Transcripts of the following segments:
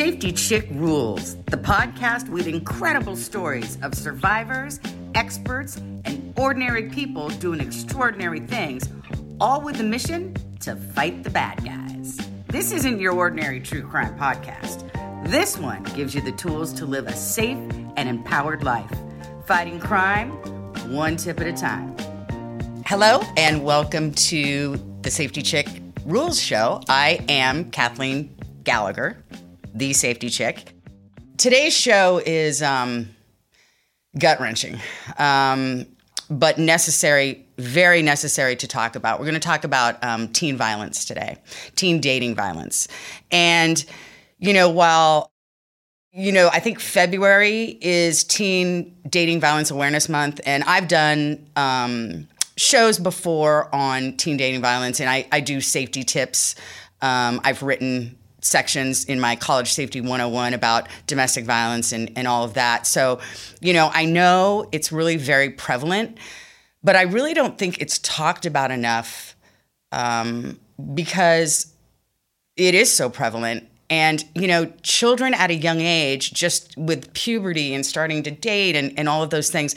Safety Chick Rules, the podcast with incredible stories of survivors, experts, and ordinary people doing extraordinary things, all with the mission to fight the bad guys. This isn't your ordinary true crime podcast. This one gives you the tools to live a safe and empowered life, fighting crime one tip at a time. Hello, and welcome to the Safety Chick Rules Show. I am Kathleen Gallagher, the safety chick. Today's show is um, gut wrenching, um, but necessary, very necessary to talk about. We're going to talk about um, teen violence today, teen dating violence. And, you know, while you know, I think February is Teen Dating Violence Awareness Month, and I've done um, shows before on teen dating violence, and I, I do safety tips. Um, I've written sections in my college safety 101 about domestic violence and, and all of that. So, you know, I know it's really very prevalent, but I really don't think it's talked about enough um, because it is so prevalent. And, you know, children at a young age, just with puberty and starting to date and, and all of those things,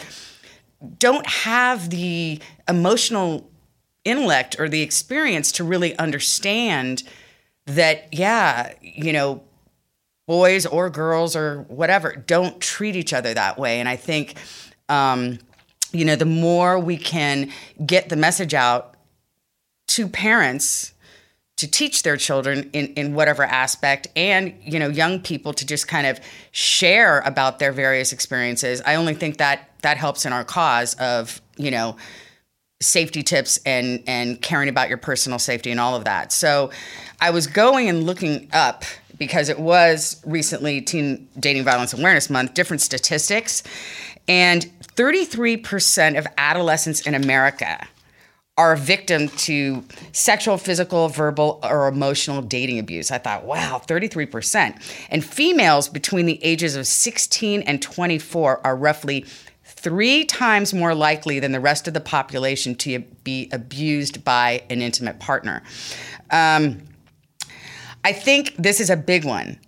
don't have the emotional intellect or the experience to really understand that, yeah, you know, boys or girls or whatever don't treat each other that way. And I think, um, you know, the more we can get the message out to parents to teach their children in, in whatever aspect and you know young people to just kind of share about their various experiences i only think that that helps in our cause of you know safety tips and and caring about your personal safety and all of that. So I was going and looking up because it was recently Teen Dating Violence Awareness Month, different statistics. And 33% of adolescents in America are a victim to sexual, physical, verbal, or emotional dating abuse. I thought, wow, 33%. And females between the ages of 16 and 24 are roughly three times more likely than the rest of the population to be abused by an intimate partner. Um, I think this is a big one.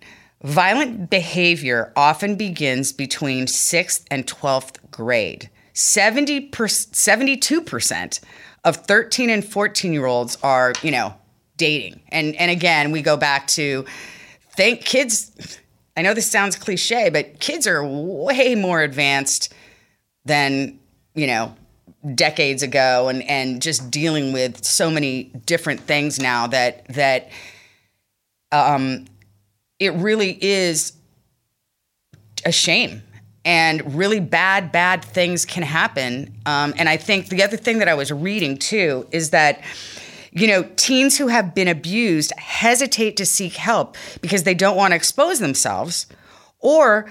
Violent behavior often begins between sixth and 12th grade. 70 per, 72% of 13 and 14 year olds are, you know, dating. And, and again, we go back to thank kids. I know this sounds cliche, but kids are way more advanced than you know decades ago and and just dealing with so many different things now that that um it really is a shame. And really bad bad things can happen. Um, and i think the other thing that i was reading too is that you know teens who have been abused hesitate to seek help because they don't want to expose themselves or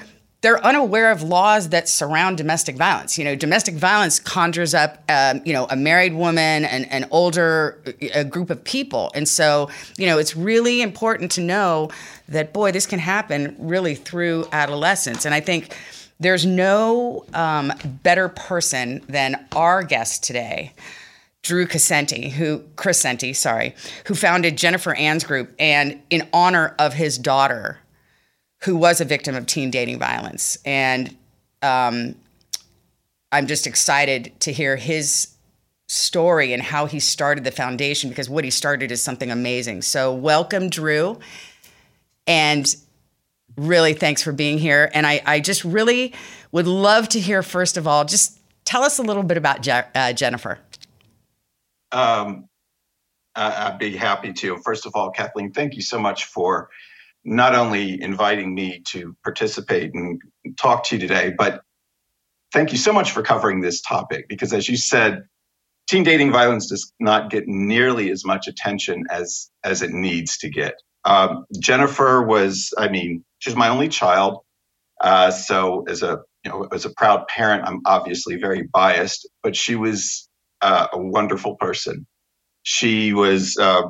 they're unaware of laws that surround domestic violence. You know, domestic violence conjures up, um, you know, a married woman and an older a group of people, and so you know, it's really important to know that boy, this can happen really through adolescence, and I think there's no um, better person than our guest today. Drew Crecente, who Crecente, sorry, who founded Jennifer Ann's group, and in honor of his daughter, who was a victim of teen dating violence. And um, I'm just excited to hear his story and how he started the foundation because what he started is something amazing. So, welcome, Drew. And really, thanks for being here. And I, I just really would love to hear, first of all, just tell us a little bit about Je- uh, Jennifer. Um, I'd be happy to. First of all, Kathleen, thank you so much for not only inviting me to participate and talk to you today, but thank you so much for covering this topic because, as you said, teen dating violence does not get nearly as much attention as as it needs to get. Um, Jennifer was, I mean, she's my only child, uh, so as a you know as a proud parent, I'm obviously very biased, but she was uh, a wonderful person. She was uh,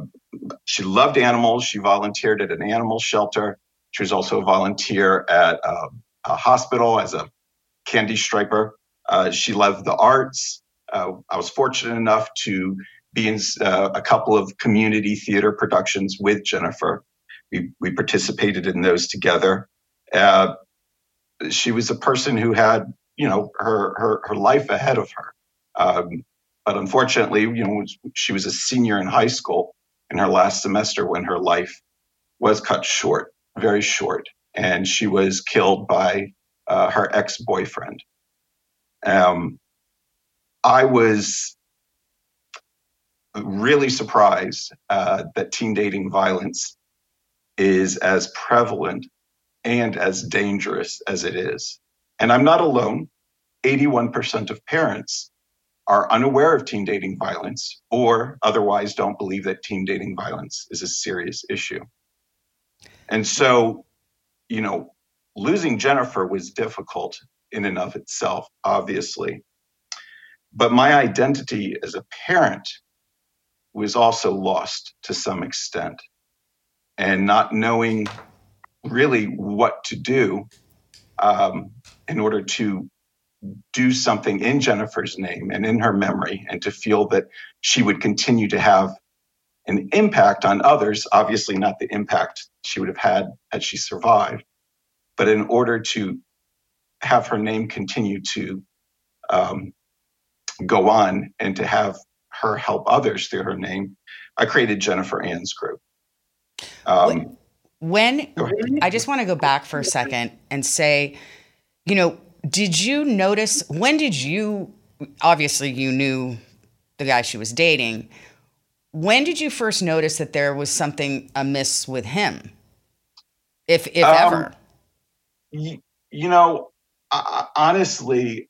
she loved animals. She volunteered at an animal shelter. She was also a volunteer at a, a hospital as a candy striper. Uh, she loved the arts. Uh, I was fortunate enough to be in uh, a couple of community theater productions with Jennifer. We we participated in those together. Uh, she was a person who had you know her her her life ahead of her. Um, but unfortunately, you know, she was a senior in high school in her last semester when her life was cut short, very short, and she was killed by uh, her ex boyfriend. Um, I was really surprised uh, that teen dating violence is as prevalent and as dangerous as it is. And I'm not alone. 81% of parents are unaware of teen dating violence or otherwise don't believe that teen dating violence is a serious issue. And so, you know, losing Jennifer was difficult in and of itself, obviously. But my identity as a parent was also lost to some extent. And not knowing really what to do um, in order to do something in Jennifer's name and in her memory and to feel that she would continue to have an impact on others, obviously not the impact she would have had had she survived, but in order to have her name continue to um, go on and to have her help others through her name, I created Jennifer Ann's group. Um, when I just want to go back for a second and say, you know, did you notice when did you obviously you knew the guy she was dating when did you first notice that there was something amiss with him? If if um, ever. you, you know I, honestly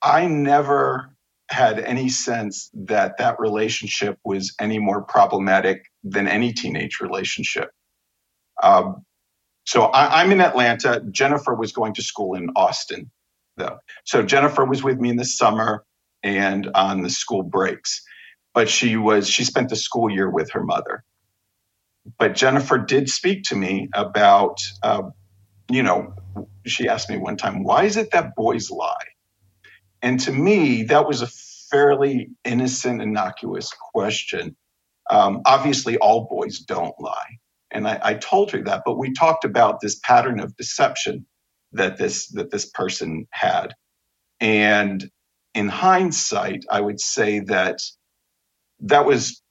i never had any sense that that relationship was any more problematic than any teenage relationship. Um, so I, am in Atlanta. Jennifer was going to school in Austin, though. So Jennifer was with me in the summer and on the school breaks, but she was she spent the school year with her mother. But Jennifer did speak to me about, uh, you know, she asked me one time, "Why is it that boys lie?" And to me, that was a fairly innocent, innocuous question. Um, obviously, all boys don't lie. And I, I told her that, but we talked about this pattern of deception that this that this person had. And in hindsight, I would say that that was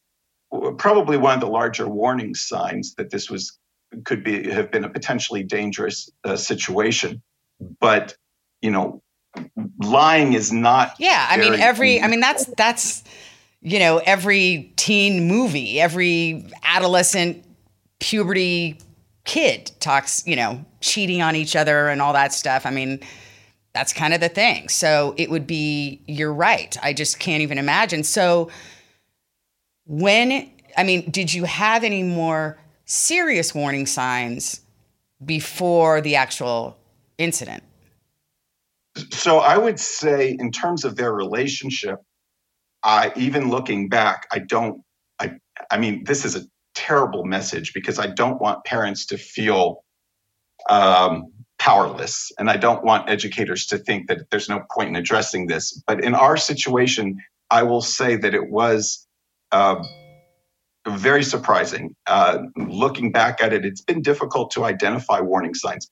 probably one of the larger warning signs that this was could be have been a potentially dangerous uh, situation. But you know, lying is not. Yeah, I mean, every. I mean, that's that's you know every teen movie, every adolescent puberty kid talks, you know, cheating on each other and all that stuff. I mean, that's kind of the thing. So it would be, you're right. I just can't even imagine. So when, I mean, did you have any more serious warning signs before the actual incident? So I would say, in terms of their relationship, I even looking back, I don't. I I mean, this is a terrible message because I don't want parents to feel um, powerless. And I don't want educators to think that there's no point in addressing this. But in our situation, I will say that it was uh, very surprising. Uh, looking back at it, it's been difficult to identify warning signs.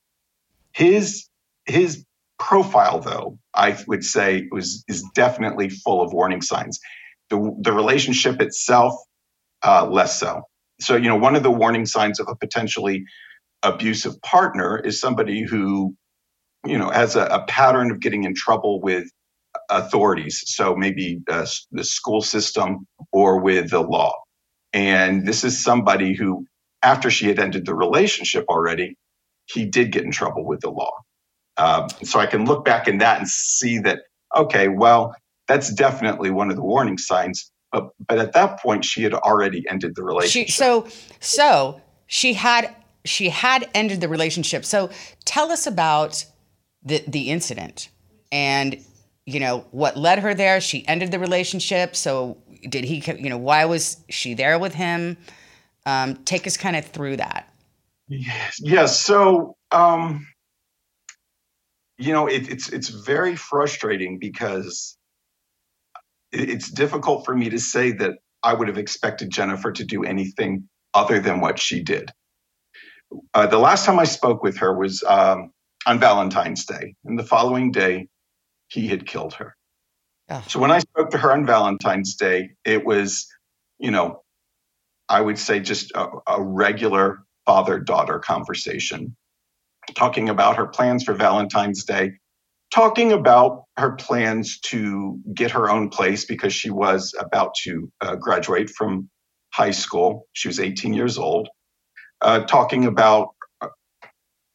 His his profile, though, I would say was is definitely full of warning signs. The the relationship itself, uh, less so so you know one of the warning signs of a potentially abusive partner is somebody who you know has a, a pattern of getting in trouble with authorities. So maybe uh, the school system or with the law. And this is somebody who after she had ended the relationship already he did get in trouble with the law. Um, so i can look back in that and see that okay well that's definitely one of the warning signs but but at that point, she had already ended the relationship. She, so so she had she had ended the relationship. So tell us about the the incident and you know what led her there. She ended the relationship. So did he? You know why was she there with him? Um, take us kind of through that. Yes. Yes. So. Um, you know, it, it's it's very frustrating because it's difficult for me to say that I would have expected Jennifer to do anything other than what she did. uh, the last time I spoke with her was um, on Valentine's Day, and the following day, he had killed her. Oh. So when I spoke to her on Valentine's Day, it was, you know, I would say just a, a regular father daughter conversation, talking about her plans for Valentine's Day, talking about her plans to get her own place because she was about to uh, graduate from high school. She was 18 years old. Uh, talking about uh,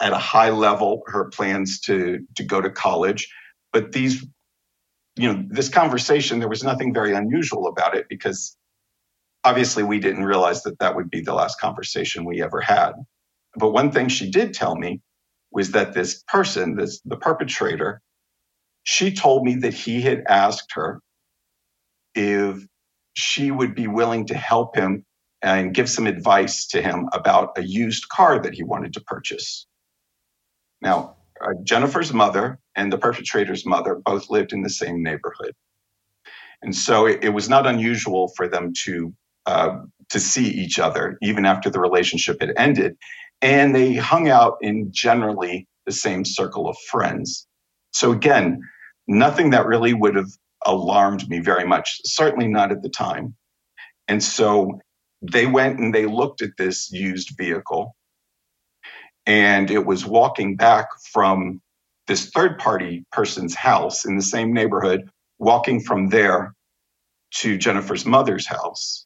at a high level her plans to to go to college, but these, you know, this conversation there was nothing very unusual about it because obviously we didn't realize that that would be the last conversation we ever had. But one thing she did tell me was that this person, this the perpetrator, she told me that he had asked her if she would be willing to help him and give some advice to him about a used car that he wanted to purchase. Now, uh, Jennifer's mother and the perpetrator's mother both lived in the same neighborhood. And so it, it was not unusual for them to uh, to see each other even after the relationship had ended. And they hung out in generally the same circle of friends. So again, nothing that really would have alarmed me very much, certainly not at the time. And so they went and they looked at this used vehicle and it was walking back from this third party person's house in the same neighborhood walking from there to jennifer's mother's house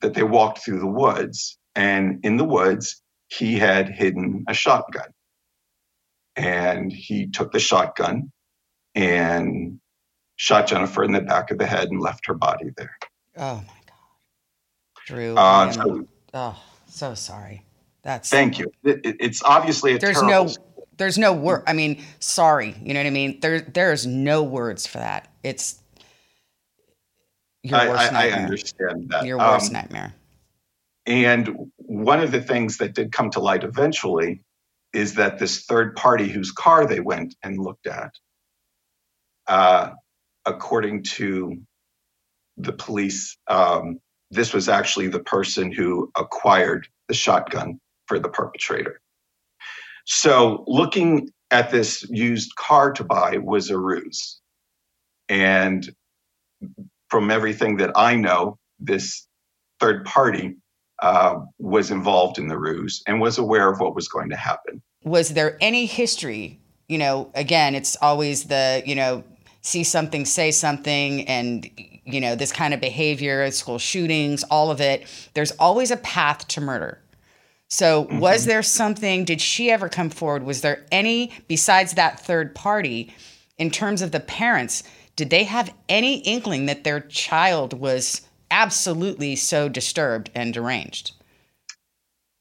that they walked through the woods and in the woods he had hidden a shotgun and he took the shotgun and shot jennifer in the back of the head and left her body there oh my God. Drew. Uh, so, oh, so sorry. That's thank you. It, it's obviously a there's no there's no word. I mean, sorry. You know what I mean? There there's no words for that. It's your worst I, I, nightmare. I understand that. Your worst um, nightmare. And one of the things that did come to light eventually is that this third party whose car they went and looked at, uh, according to the police, um, this was actually the person who acquired the shotgun for the perpetrator. So, looking at this used car to buy was a ruse. And from everything that I know, this third party uh, was involved in the ruse and was aware of what was going to happen. Was there any history? You know, again, it's always the, you know, see something, say something, and you know, this kind of behavior, school shootings, all of it, there's always a path to murder. So, mm-hmm. was there something, did she ever come forward? Was there any, besides that third party, in terms of the parents, did they have any inkling that their child was absolutely so disturbed and deranged?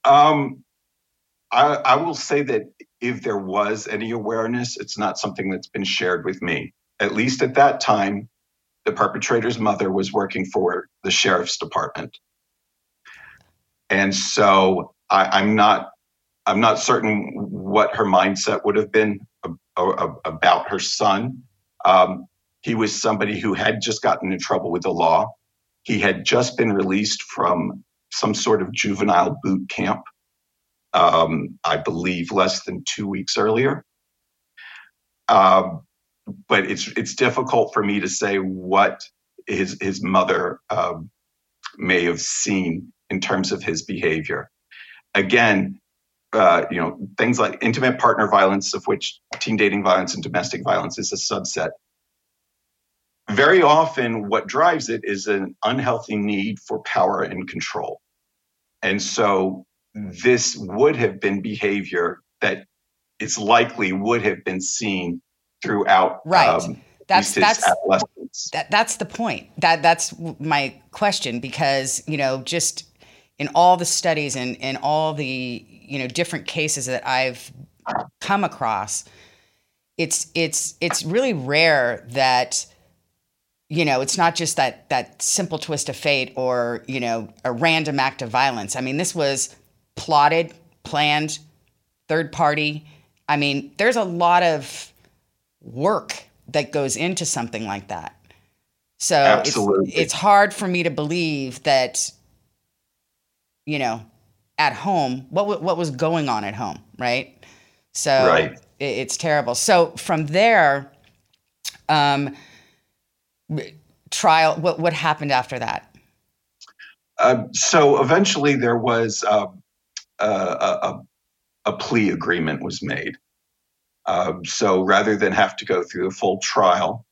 Um, I, I will say that if there was any awareness, it's not something that's been shared with me. At least at that time, the perpetrator's mother was working for the sheriff's department. And so I, am not I'm not certain what her mindset would have been about her son. Um, he was somebody who had just gotten in trouble with the law. He had just been released from some sort of juvenile boot camp, um, I believe, less than two weeks earlier. Um, but it's it's difficult for me to say what his his mother um, may have seen in terms of his behavior. Again, uh, you know things like intimate partner violence, of which teen dating violence and domestic violence is a subset. Very often, what drives it is an unhealthy need for power and control, and so this would have been behavior that it's likely would have been seen throughout right. um, that's that's that, that's the point. That that's my question because you know just in all the studies and in all the you know different cases that i've come across it's it's it's really rare that you know it's not just that that simple twist of fate or you know a random act of violence i mean this was plotted planned third party i mean there's a lot of work that goes into something like that. So it's, it's hard for me to believe that, you know, at home, what what was going on at home, right? So right. It, it's terrible. So from there, um, trial. What what happened after that? Uh, so eventually, there was uh, a, a, a plea agreement was made. Uh, so rather than have to go through the full trial,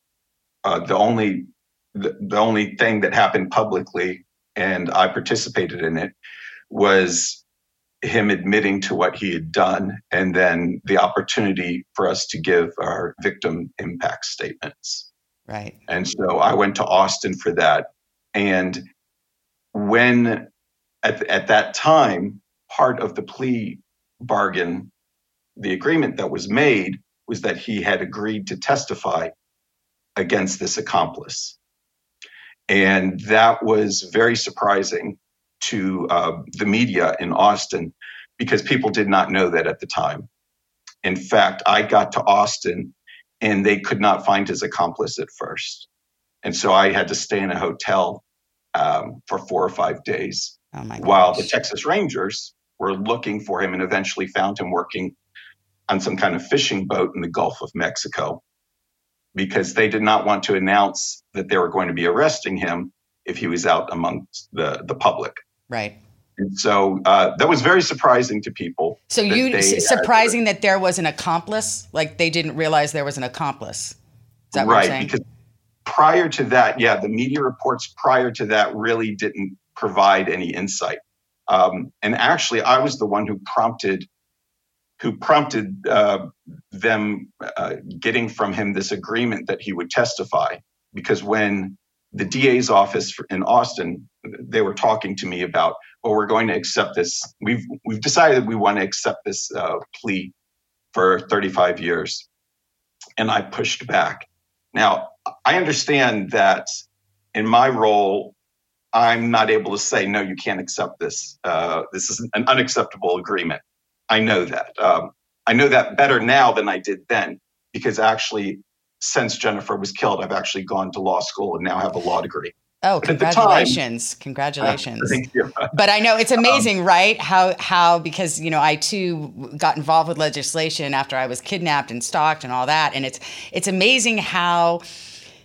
uh, the only the, the only thing that happened publicly, and I participated in it, was him admitting to what he had done, and then the opportunity for us to give our victim impact statements. Right. And so I went to Austin for that. And when at, at that time, part of the plea bargain, the agreement that was made was that he had agreed to testify against this accomplice. And that was very surprising to uh, the media in Austin because people did not know that at the time. In fact, I got to Austin and they could not find his accomplice at first. And so I had to stay in a hotel um, for four or five days oh while the Texas Rangers were looking for him and eventually found him working on some kind of fishing boat in the Gulf of Mexico because they did not want to announce that they were going to be arresting him if he was out amongst the, the public. Right. And so uh, that was very surprising to people. So you surprising that there was an accomplice, like they didn't realize there was an accomplice. Is that right? Because prior to that, yeah, the media reports prior to that really didn't provide any insight. Um, and actually, I was the one who prompted who prompted uh, them uh, getting from him this agreement that he would testify. Because when the DA's office in Austin, they were talking to me about, we're going to accept this. We've we've decided we want to accept this uh, plea for 35 years, and I pushed back. Now I understand that in my role, I'm not able to say no, you can't accept this. Uh, this is an unacceptable agreement. I know that. Um, I know that better now than I did then, because actually since Jennifer was killed, I've actually gone to law school and now have a law degree. Oh, congratulations. Congratulations. Thank you. but I know it's um, amazing, um, right? How how because you know, I too got involved with legislation after I was kidnapped and stalked and all that. And it's it's amazing how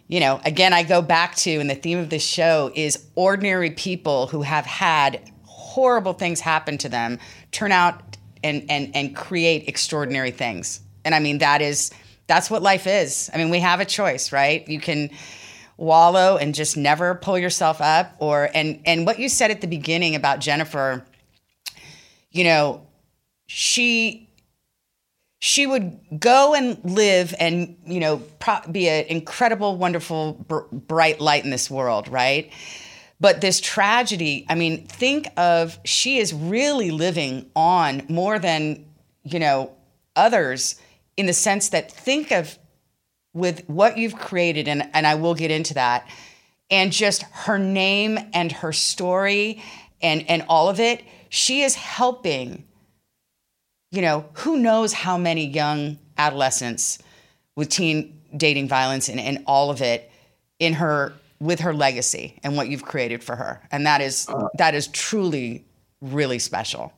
you know, again, I go back to, and the theme of this show is ordinary people who have had horrible things happen to them turn out and and and create extraordinary things. And I mean, that is that's what life is. I mean, we have a choice, right? You can wallow and just never pull yourself up or and and what you said at the beginning about Jennifer, you know, she she would go and live and you know pro- be an incredible wonderful br- bright light in this world right? But this tragedy i mean think of she is really living on more than you know others in the sense that think of with what you've created, and, and I will get into that, and just her name and her story and, and all of it, she is helping, you know, who knows how many young adolescents with teen dating violence and, and all of it in her with her legacy and what you've created for her. And that is uh, that is truly really special.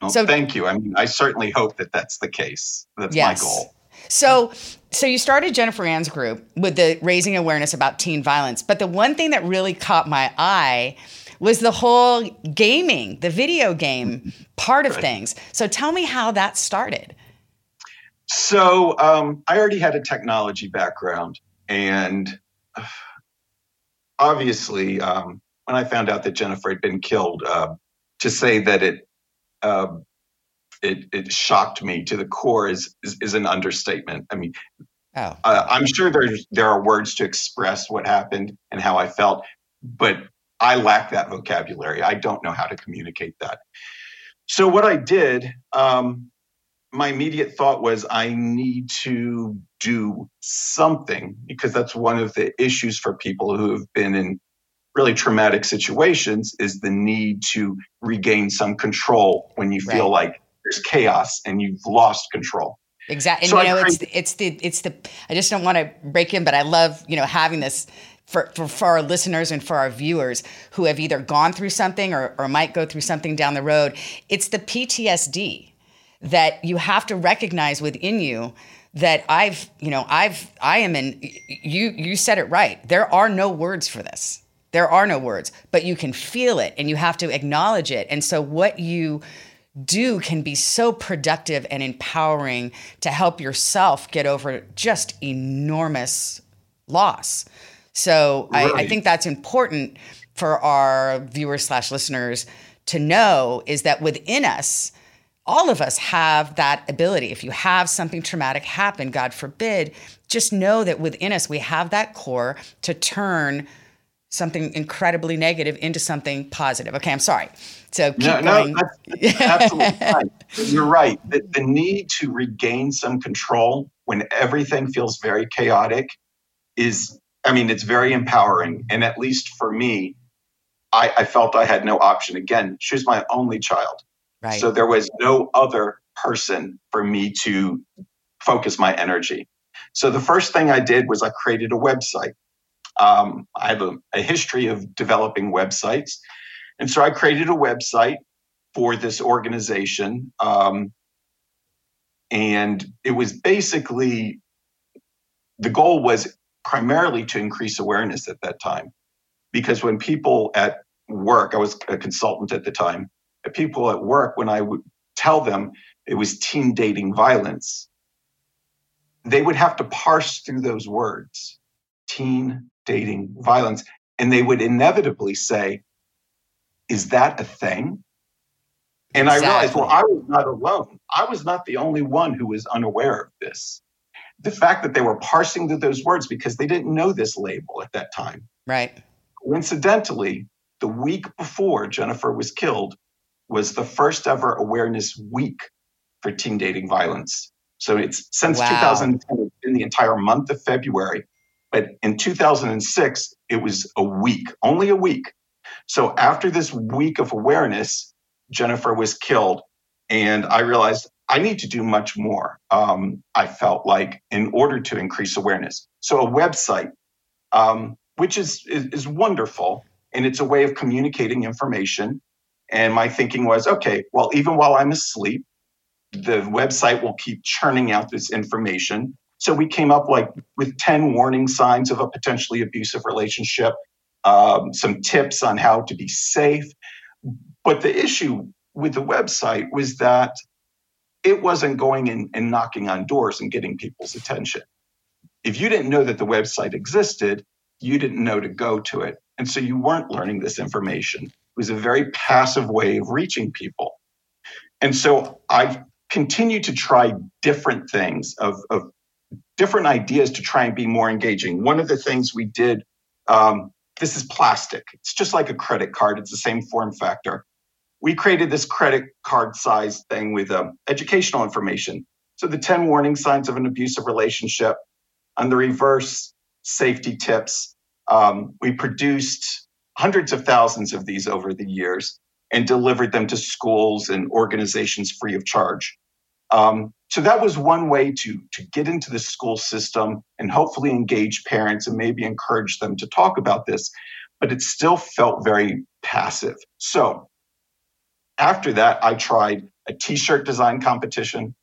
Well, so thank you. I mean, I certainly hope that that's the case. That's yes. my goal. So, so you started Jennifer Ann's group with the raising awareness about teen violence, but the one thing that really caught my eye was the whole gaming, the video game part of right. things. So tell me how that started. So um, I already had a technology background, and obviously, um, when I found out that Jennifer had been killed, uh, to say that it uh, it, it shocked me to the core is, is, is an understatement. I mean, oh. uh, I'm sure there's there are words to express what happened and how I felt, but I lack that vocabulary. I don't know how to communicate that. So what I did, um, my immediate thought was I need to do something because that's one of the issues for people who have been in really traumatic situations is the need to regain some control when you feel like there's chaos and you've lost control. Exactly. And so you know, it's it's the it's the I just don't want to break in, but I love, you know, having this for, for, for our listeners and for our viewers who have either gone through something or, or might go through something down the road, it's the PTSD that you have to recognize within you that I've, you know, I've, I am in, you, you said it right. There are no words for this. There are no words, but you can feel it and you have to acknowledge it. And so what you do can be so productive and empowering to help yourself get over just enormous loss. So right. I, I think that's important for our viewers slash listeners to know is that within us, all of us have that ability. If you have something traumatic happen, God forbid, just know that within us we have that core to turn something incredibly negative into something positive. Okay, I'm sorry. So keep no, going. No, that's, absolutely right. You're right. The, the need to regain some control when everything feels very chaotic is, I mean, it's very empowering. And at least for me, I, I felt I had no option. Again, she was my only child. Right. So there was no other person for me to focus my energy. So the first thing I did was I created a website. Um, I have a, a history of developing websites. And so I created a website for this organization. Um, and it was basically the goal was primarily to increase awareness at that time. Because when people at work, I was a consultant at the time, people at work, when I would tell them it was teen dating violence, they would have to parse through those words teen dating violence. And they would inevitably say, Is that a thing? And exactly. I realized, well, I was not alone. I was not the only one who was unaware of this. The fact that they were parsing through those words because they didn't know this label at that time. Right. Coincidentally, the week before Jennifer was killed, was the first ever awareness week for teen dating violence. So it's since wow. 2010, in the entire month of February. But in 2006, it was a week, only a week. So after this week of awareness, Jennifer was killed. And I realized I need to do much more. Um, I felt like in order to increase awareness. So a website, um, which is, is, is wonderful, and it's a way of communicating information. And my thinking was, okay, well, even while I'm asleep, the website will keep churning out this information. So we came up like with 10 warning signs of a potentially abusive relationship, um, some tips on how to be safe. But the issue with the website was that it wasn't going in and knocking on doors and getting people's attention. If you didn't know that the website existed, you didn't know to go to it. And so you weren't learning this information It was a very passive way of reaching people. And so I've continued to try different things of, of different ideas to try and be more engaging. One of the things we did, um, this is plastic. It's just like a credit card. It's the same form factor. We created this credit card size thing with um, educational information. So the 10 warning signs of an abusive relationship, on the reverse safety tips. Um, we produced hundreds of thousands of these over the years and delivered them to schools and organizations free of charge. Um, so that was one way to, to get into the school system and hopefully engage parents and maybe encourage them to talk about this. But it still felt very passive. So after that, I tried a t shirt design competition,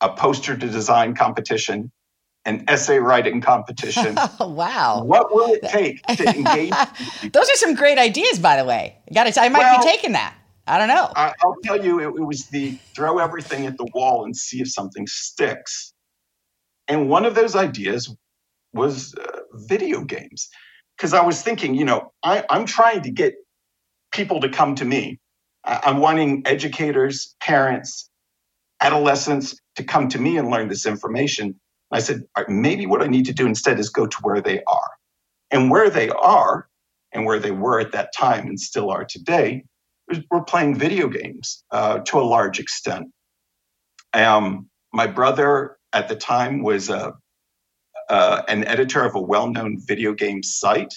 a poster to design competition, an essay writing competition. Oh, wow. What will it take to engage? Those are some great ideas, by the way. You got to. I might well, be taking that. I don't know. I, will tell you, it, it, was the throw everything at the wall and see if something sticks. And one of those ideas was uh, video games, because I was thinking, you know, I, I'm trying to get people to come to me. I, I'm wanting educators, parents, adolescents to come to me and learn this information I said, maybe what I need to do instead is go to where they are. And where they are, and where they were at that time and still are today, we're playing video games uh, to a large extent. Um, my brother at the time was a, uh, an editor of a well known video game site.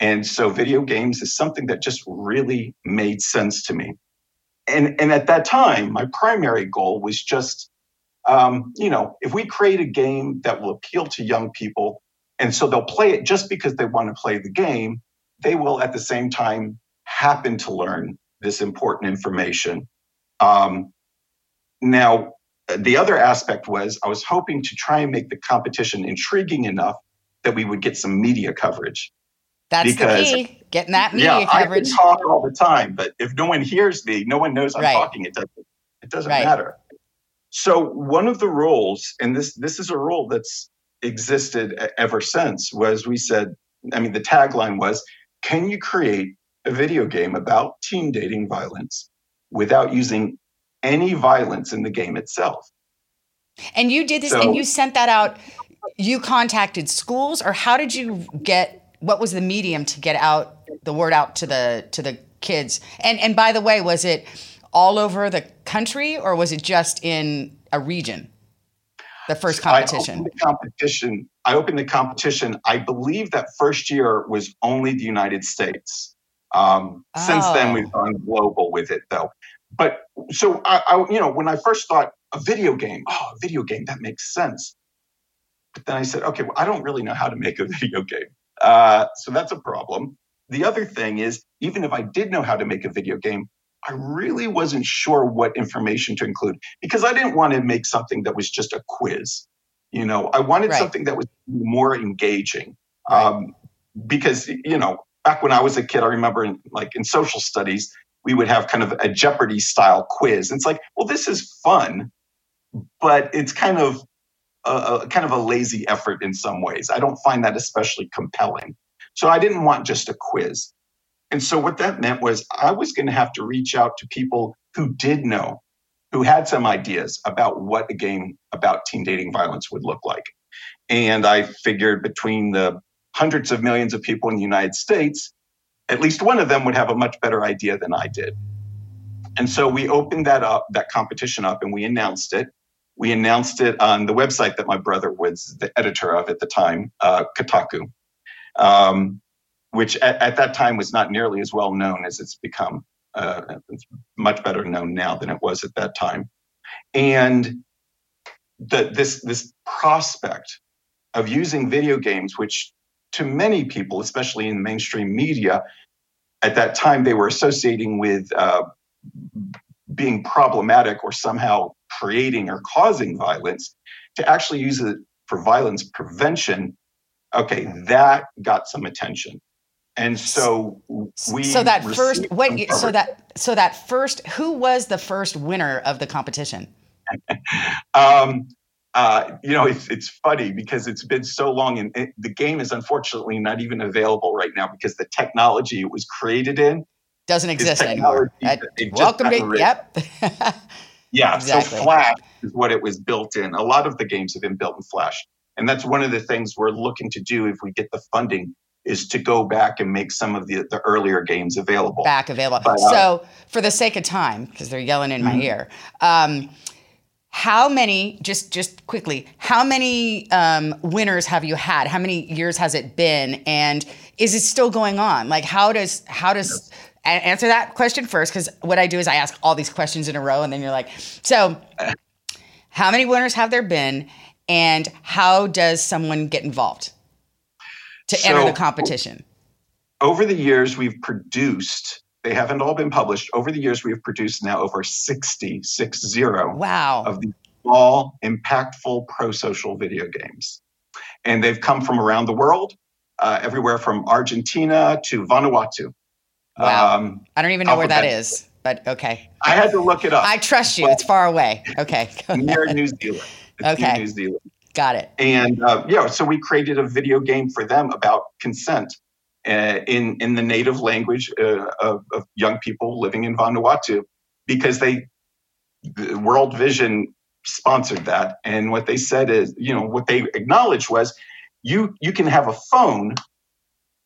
And so video games is something that just really made sense to me. And, and at that time, my primary goal was just um, you know, if we create a game that will appeal to young people And so they'll play it just because they want to play the game. They will at the same time happen to learn this important information. Um, now, the other aspect was I was hoping to try and make the competition intriguing enough that we would get some media coverage. That's because, the key, getting that media yeah, coverage. I can talk all the time, but if no one hears me, no one knows I'm right. talking. It doesn't. It doesn't right. matter. So one of the rules, and this this is a rule that's existed ever since, was we said. I mean, the tagline was, "Can you create a video game about teen dating violence without using any violence in the game itself?" And you did this, so, and you sent that out. You contacted schools, or how did you get what was the medium to get out the word out to the to the kids? And and by the way, was it all over the country or was it just in a region? The first competition. I the competition. I opened the competition. I believe that first year was only the United States. Um, oh. Since then, we've gone global with it, though. But so I, I, you know, when I first thought a video game, oh, a video game, that makes sense. But then I said, okay, well, I don't really know how to make a video game. Uh, so that's a problem. The other thing is, even if I did know how to make a video game, I really wasn't sure what information to include because I didn't want to make something that was just a quiz. You know, I wanted right. something that was more engaging. Right. Um, because, you know, back when I was a kid, I remember in, like in social studies, we would have kind of a Jeopardy style quiz. And it's like, well, this is fun, but it's kind of a, a, kind of a lazy effort in some ways. I don't find that especially compelling. So I didn't want just a quiz. And so what that meant was I was going to have to reach out to people who did know, who had some ideas about what a game about teen dating violence would look like. And I figured between the hundreds of millions of people in the United States, at least one of them would have a much better idea than I did. And so we opened that up, that competition up, and we announced it we announced it on the website that my brother was the editor of at the time, uh, Kotaku, um, which at, at, that time was not nearly as well known as it's become. Uh, it's much better known now than it was at that time. And the, this, this prospect of using video games, which to many people, especially in mainstream media, at that time they were associating with uh, being problematic or somehow creating or causing violence to actually use it for violence prevention. Okay that got some attention. And so we so that first what so that so that first who was the first winner of the competition? Um, uh, you know it's, it's funny because it's been so long and it, the game is unfortunately not even available right now because the technology it was created in doesn't exist anymore. welcome to yep. yeah, exactly. so Flash is what it was built in. A lot of the games have been built in Flash, and that's one of the things we're looking to do if we get the funding is to go back and make some of the, the earlier games available. Back available. But, uh, so, for the sake of time, because they're yelling in mm-hmm. my ear, um, how many? Just just quickly, how many um, winners have you had? How many years has it been? And is it still going on? Like, how does how does yes answer that question first because what I do is I ask all these questions in a row, and then you're like, so how many winners have there been, and how does someone get involved to so, enter the competition? Over the years, we've produced. They haven't all been published. Over the years, we've produced now over 60, six zero, wow. of these small, impactful pro-social video games, and they've come from around the world, uh, everywhere from Argentina to Vanuatu. Wow. Um, I don't even know where that is, but okay. I had to look it up. I trust you. It's far away. Okay. near New Zealand. It's okay. New Zealand. Got it. And uh, yeah, so we created a video game for them about consent uh, in in the native language uh, of, of, young people living in Vanuatu, because they World Vision sponsored that, and what they said is, you know, what they acknowledged was, you you can have a phone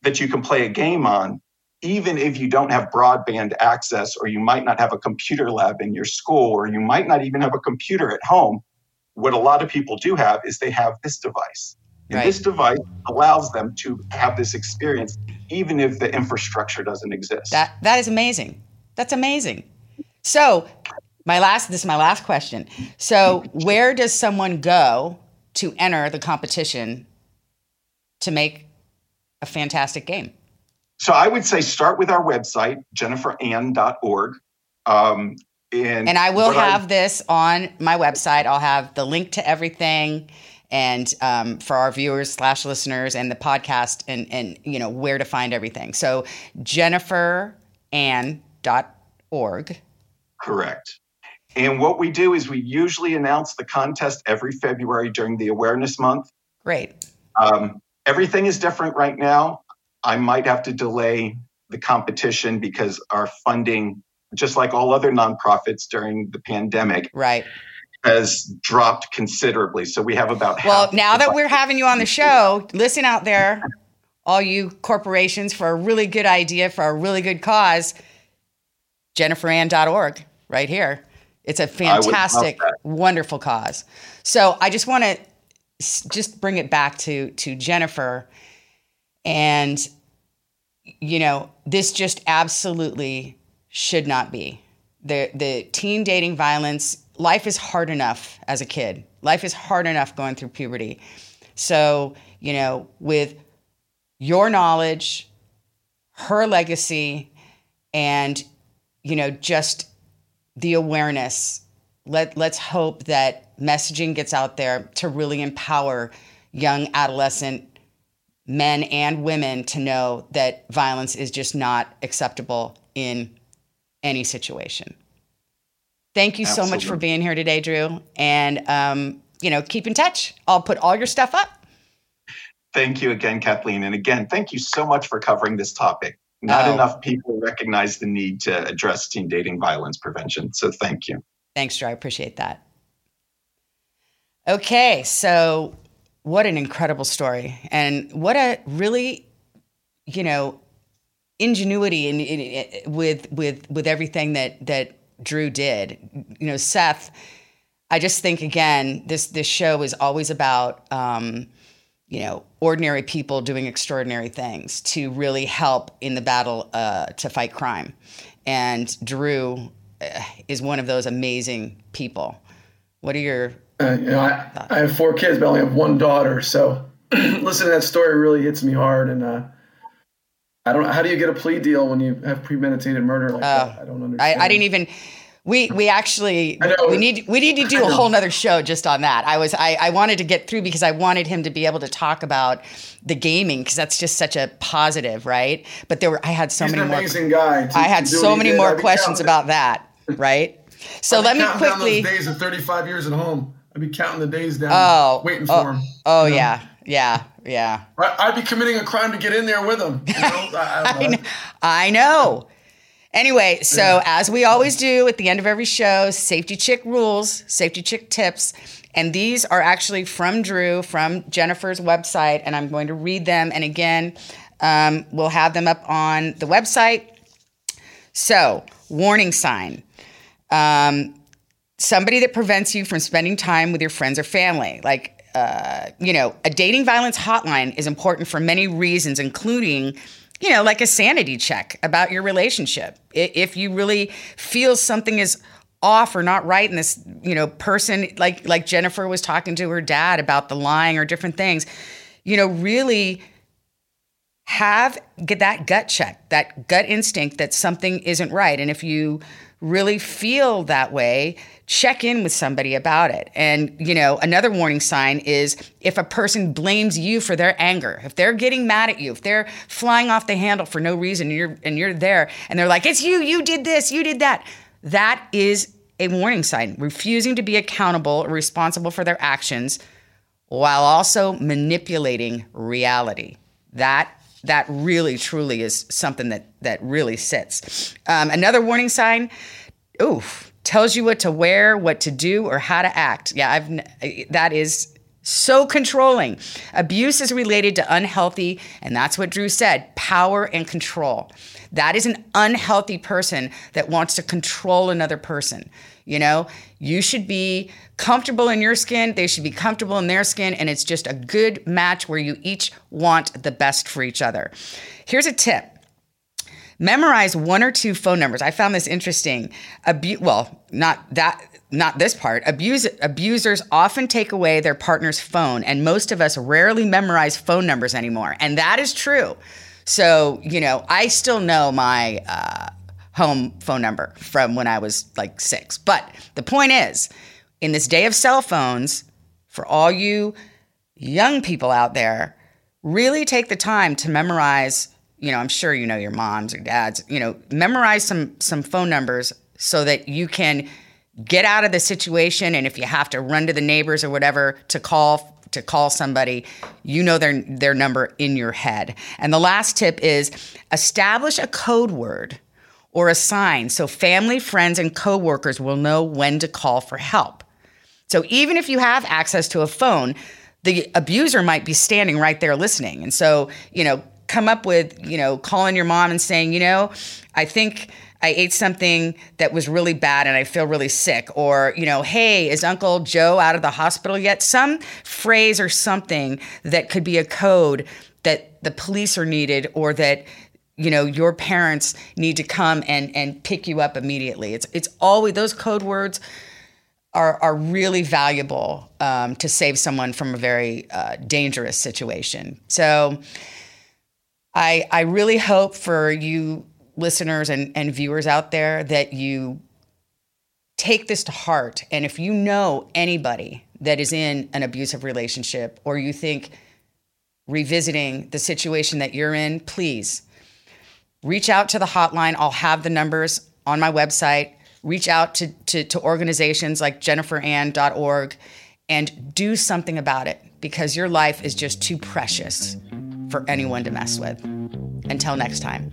that you can play a game on, even if you don't have broadband access, or you might not have a computer lab in your school, or you might not even have a computer at home, what a lot of people do have is they have this device. And right. this device allows them to have this experience, even if the infrastructure doesn't exist. That that is amazing. That's amazing. So, my last this is my last question. So, where does someone go to enter the competition to make a fantastic game? So I would say start with our website, jenniferann.org. Um, and, and I will have I, this on my website. I'll have the link to everything and um, for our viewers slash listeners and the podcast and and you know where to find everything. So jenniferann.org. Correct. And what we do is we usually announce the contest every February during the awareness month. Great. Um, everything is different right now. I might have to delay the competition because our funding, just like all other nonprofits during the pandemic, right, has dropped considerably. So we have about well. now that we're having you on the show, listen out there, all you corporations, for a really good idea for a really good cause. JenniferAnn.org, right here. It's a fantastic, wonderful cause. So I just want to just bring it back to to Jennifer, and you know this just absolutely should not be the the teen dating violence. Life is hard enough as a kid. Life is hard enough going through puberty. So you know with your knowledge, her legacy, and you know just the awareness. Let let's hope that messaging gets out there to really empower young adolescent men and women to know that violence is just not acceptable in any situation. Thank you Absolutely. so much for being here today, Drew. And um, you know, keep in touch. I'll put all your stuff up. Thank you again, Kathleen. And again, thank you so much for covering this topic. Not oh. enough people recognize the need to address teen dating violence prevention. So thank you. Thanks, Drew. I appreciate that. Okay, so what an incredible story, and what a really, you know, ingenuity in, in, in, with with with everything that that Drew did. You know, Seth. I just think again, this this show is always about um, you know, ordinary people doing extraordinary things to really help in the battle uh, to fight crime. And Drew uh, is one of those amazing people. What are your? Uh, you know, I, I, have four kids, but I only have one daughter. So listening to that story really hits me hard. And uh, I don't. How do you get a plea deal when you have premeditated murder like that? Uh, I don't understand. I, I didn't even we we actually we need we need to do a whole nother show just on that. I was I, I wanted to get through because I wanted him to be able to talk about the gaming because that's just such a positive, right? But there were I had so He's many an amazing more, guy. To, I had so many more questions about that, right? So let me quickly days of 35 years at home. I'd be counting the days down, oh, waiting oh, for him. Oh you know? yeah, yeah, yeah. I'd be committing a crime to get in there with them. You know? I, I, know. I know. Anyway, so yeah. as we always do at the end of every show, safety chick rules, safety chick tips. And these are actually from Drew, from Jennifer's website, and I'm going to read them. And again, um, we'll have them up on the website. So, warning sign um, somebody that prevents you from spending time with your friends or family. Like, uh, you know, a dating violence hotline is important for many reasons, including you know, like a sanity check about your relationship. If you really feel something is off or not right in this, you know, person like like Jennifer was talking to her dad about the lying or different things, you know, really have get that gut check, that gut instinct that something isn't right. And if you really feel that way, check in with somebody about it. And, you know, another warning sign is if a person blames you for their anger, if they're getting mad at you, if they're flying off the handle for no reason and you're and you're there and they're like, "It's you, you did this, you did that." That is a warning sign, refusing to be accountable or responsible for their actions while also manipulating reality. That that really truly is something that that really sits. Um, another warning sign, oof, tells you what to wear, what to do, or how to act. Yeah, I've that is so controlling. Abuse is related to unhealthy, and that's what Drew said power and control. That is an unhealthy person that wants to control another person. You know, you should be comfortable in your skin, they should be comfortable in their skin, and it's just a good match where you each want the best for each other. Here's a tip memorize one or two phone numbers. I found this interesting. Abu- well, not that not this part. Abuse- abusers often take away their partner's phone, and most of us rarely memorize phone numbers anymore. And that is true. So, you know, I still know my uh, home phone number from when I was like six. But the point is, in this day of cell phones, for all you young people out there, really take the time to memorize. You know, I'm sure you know your moms or dads. You know, memorize some some phone numbers so that you can get out of the situation and if you have to run to the neighbors or whatever to call to call somebody you know their their number in your head and the last tip is establish a code word or a sign so family friends and coworkers will know when to call for help so even if you have access to a phone the abuser might be standing right there listening and so you know come up with you know calling your mom and saying you know i think I ate something that was really bad and I feel really sick. Or, you know, hey, is Uncle Joe out of the hospital yet? Some phrase or something that could be a code that the police are needed or that you know your parents need to come and and pick you up immediately it's it's always those code words are are really valuable um, to save someone from a very uh, dangerous situation so i i really hope for you listeners and, and viewers out there that you take this to heart. And if you know anybody that is in an abusive relationship or you think revisiting the situation that you're in, please reach out to the hotline. I'll have the numbers on my website. Reach out to, to, to organizations like jenniferann.org and do something about it because your life is just too precious for anyone to mess with. Until next time.